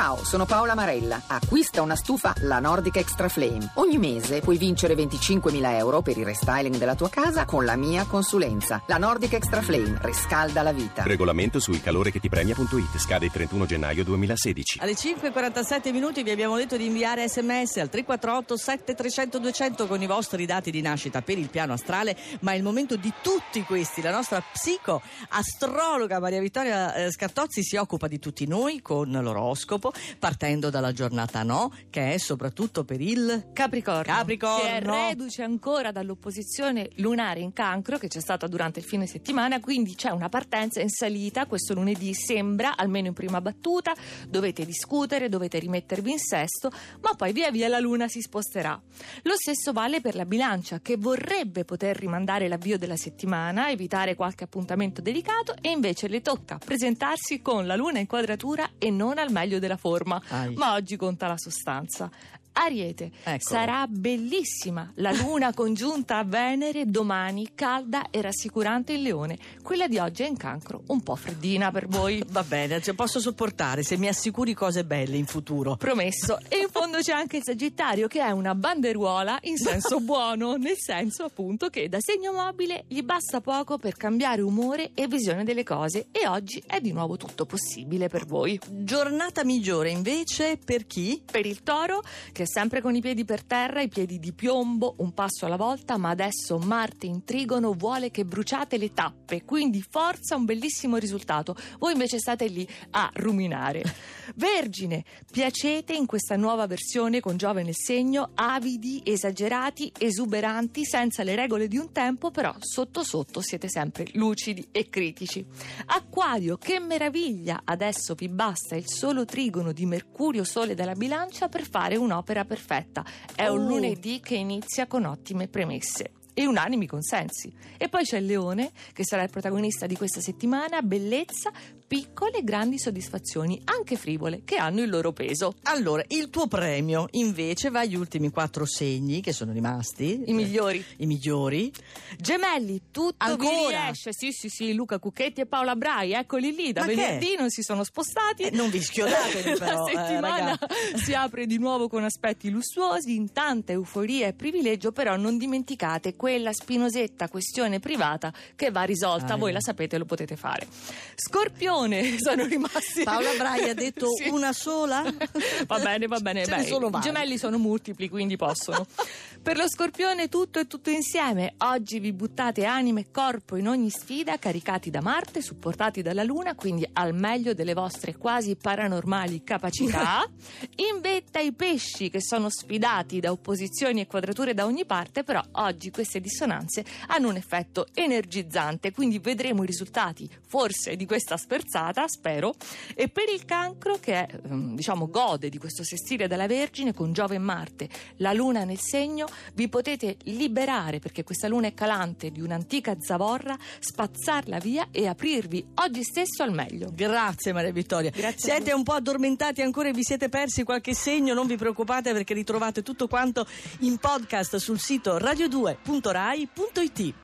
Ciao, sono Paola Marella. Acquista una stufa La Nordic Extra Flame. Ogni mese puoi vincere 25.000 euro per il restyling della tua casa con la mia consulenza. La Nordic Extra Flame riscalda la vita. Regolamento su ilcalorechettipremia.it scade il 31 gennaio 2016. Alle 5.47 minuti vi abbiamo detto di inviare sms al 348 7300 200 con i vostri dati di nascita per il piano astrale, ma è il momento di tutti questi. La nostra psico astrologa Maria Vittoria eh, Scartozzi si occupa di tutti noi con l'oroscopo, partendo dalla giornata no, che è soprattutto per il Capricorno, Capricorno. che è reduce ancora dall'opposizione lunare in cancro che c'è stata durante il fine settimana, quindi c'è una partenza in salita questo lunedì sembra, almeno in prima battuta, dovete discutere, dovete rimettervi in sesto, ma poi via via la luna si sposterà. Lo stesso vale per la bilancia che vorrebbe poter rimandare l'avvio della settimana, evitare qualche appuntamento delicato e invece le tocca presentarsi con la luna in quadratura e non al meglio della forma. Ai. Ma oggi conta la sostanza. Ariete, Eccolo. sarà bellissima la luna congiunta a Venere domani, calda e rassicurante in Leone. Quella di oggi è in cancro, un po' freddina per voi. Va bene, cioè, posso sopportare se mi assicuri cose belle in futuro. Promesso. E in fondo c'è anche il Sagittario che è una banderuola in senso buono, nel senso appunto che da segno mobile gli basta poco per cambiare umore e visione delle cose e oggi è di nuovo tutto possibile per voi. Giornata migliore invece per chi? Per il toro, che sempre con i piedi per terra, i piedi di piombo, un passo alla volta, ma adesso Marte in trigono vuole che bruciate le tappe, quindi forza un bellissimo risultato. Voi invece state lì a ruminare. Vergine, piacete in questa nuova versione con Giove nel segno, avidi, esagerati, esuberanti, senza le regole di un tempo, però sotto sotto siete sempre lucidi e critici. Acquario, che meraviglia! Adesso vi basta il solo trigono di Mercurio Sole dalla bilancia per fare un'opera perfetta. È un Oh. lunedì che inizia con ottime premesse. E unanimi consensi. E poi c'è il Leone, che sarà il protagonista di questa settimana, bellezza, piccole e grandi soddisfazioni, anche frivole, che hanno il loro peso. Allora, il tuo premio invece va agli ultimi quattro segni che sono rimasti. I migliori. I migliori. Gemelli, tutto Ancora? vi riesce. Sì, sì, sì, Luca Cucchetti e Paola Brai, eccoli lì, da Ma che? venerdì non si sono spostati. Eh, non vi schiodatevi però, La eh, settimana raga. si apre di nuovo con aspetti lussuosi, in tanta euforia e privilegio, però non dimenticate quella spinosetta questione privata che va risolta. Ah, Voi eh. la sapete, lo potete fare. Scorpione, sono rimasti. Paola Brai ha detto Sì. una sola? Va bene, va bene. Beh, sono I gemelli sono multipli, quindi possono. per lo scorpione tutto è tutto insieme. Oggi vi buttate anima e corpo in ogni sfida, caricati da Marte, supportati dalla Luna, quindi al meglio delle vostre quasi paranormali capacità. in vetta i pesci che sono sfidati da opposizioni e quadrature da ogni parte, però oggi queste dissonanze hanno un effetto energizzante, quindi vedremo i risultati forse di questa sferzata, spero. E per il cancro che è, ehm, diciamo gode di questo sestile della Vergine con Giove e Marte, la Luna nel segno, vi potete liberare perché questa Luna è calante di un'antica zavorra, spazzarla via e aprirvi oggi stesso al meglio. Grazie Maria Vittoria. Grazie siete un po' addormentati ancora e vi siete persi qualche segno, non vi preoccupate perché ritrovate tutto quanto in podcast sul sito radio2.rai.it.